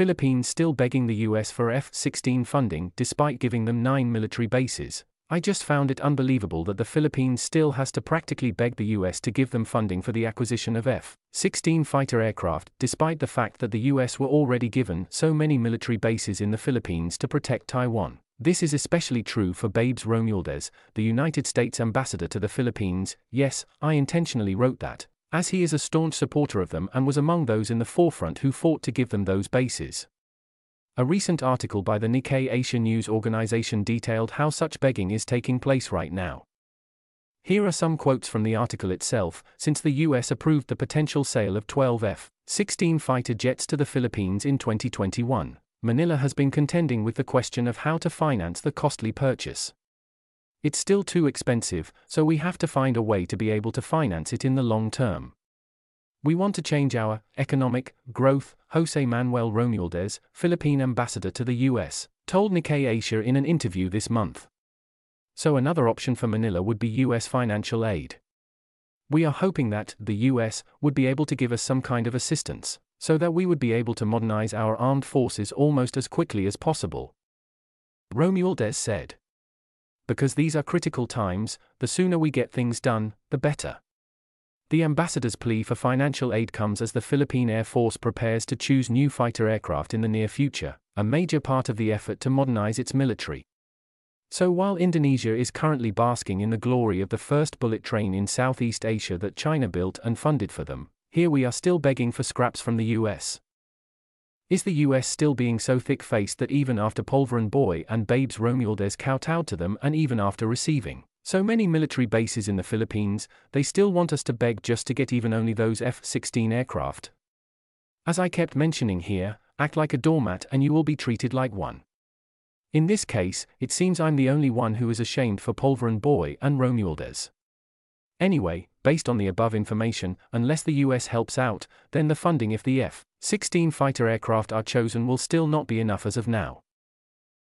Philippines still begging the US for F 16 funding despite giving them nine military bases. I just found it unbelievable that the Philippines still has to practically beg the US to give them funding for the acquisition of F 16 fighter aircraft, despite the fact that the US were already given so many military bases in the Philippines to protect Taiwan. This is especially true for Babes Romualdez, the United States ambassador to the Philippines. Yes, I intentionally wrote that, as he is a staunch supporter of them and was among those in the forefront who fought to give them those bases. A recent article by the Nikkei Asia News organization detailed how such begging is taking place right now. Here are some quotes from the article itself. Since the US approved the potential sale of 12 F 16 fighter jets to the Philippines in 2021, Manila has been contending with the question of how to finance the costly purchase. It's still too expensive, so we have to find a way to be able to finance it in the long term. We want to change our economic growth, Jose Manuel Romualdez, Philippine ambassador to the US, told Nikkei Asia in an interview this month. So another option for Manila would be US financial aid. We are hoping that the US would be able to give us some kind of assistance so that we would be able to modernize our armed forces almost as quickly as possible. Romualdez said. Because these are critical times, the sooner we get things done, the better. The ambassador's plea for financial aid comes as the Philippine Air Force prepares to choose new fighter aircraft in the near future, a major part of the effort to modernize its military. So while Indonesia is currently basking in the glory of the first bullet train in Southeast Asia that China built and funded for them, here we are still begging for scraps from the US. Is the US still being so thick faced that even after Polvoron Boy and Babes Romualdez kowtowed to them and even after receiving so many military bases in the Philippines, they still want us to beg just to get even only those F 16 aircraft? As I kept mentioning here, act like a doormat and you will be treated like one. In this case, it seems I'm the only one who is ashamed for Polvoron Boy and Romualdez. Anyway, based on the above information, unless the US helps out, then the funding if the F 16 fighter aircraft are chosen will still not be enough as of now.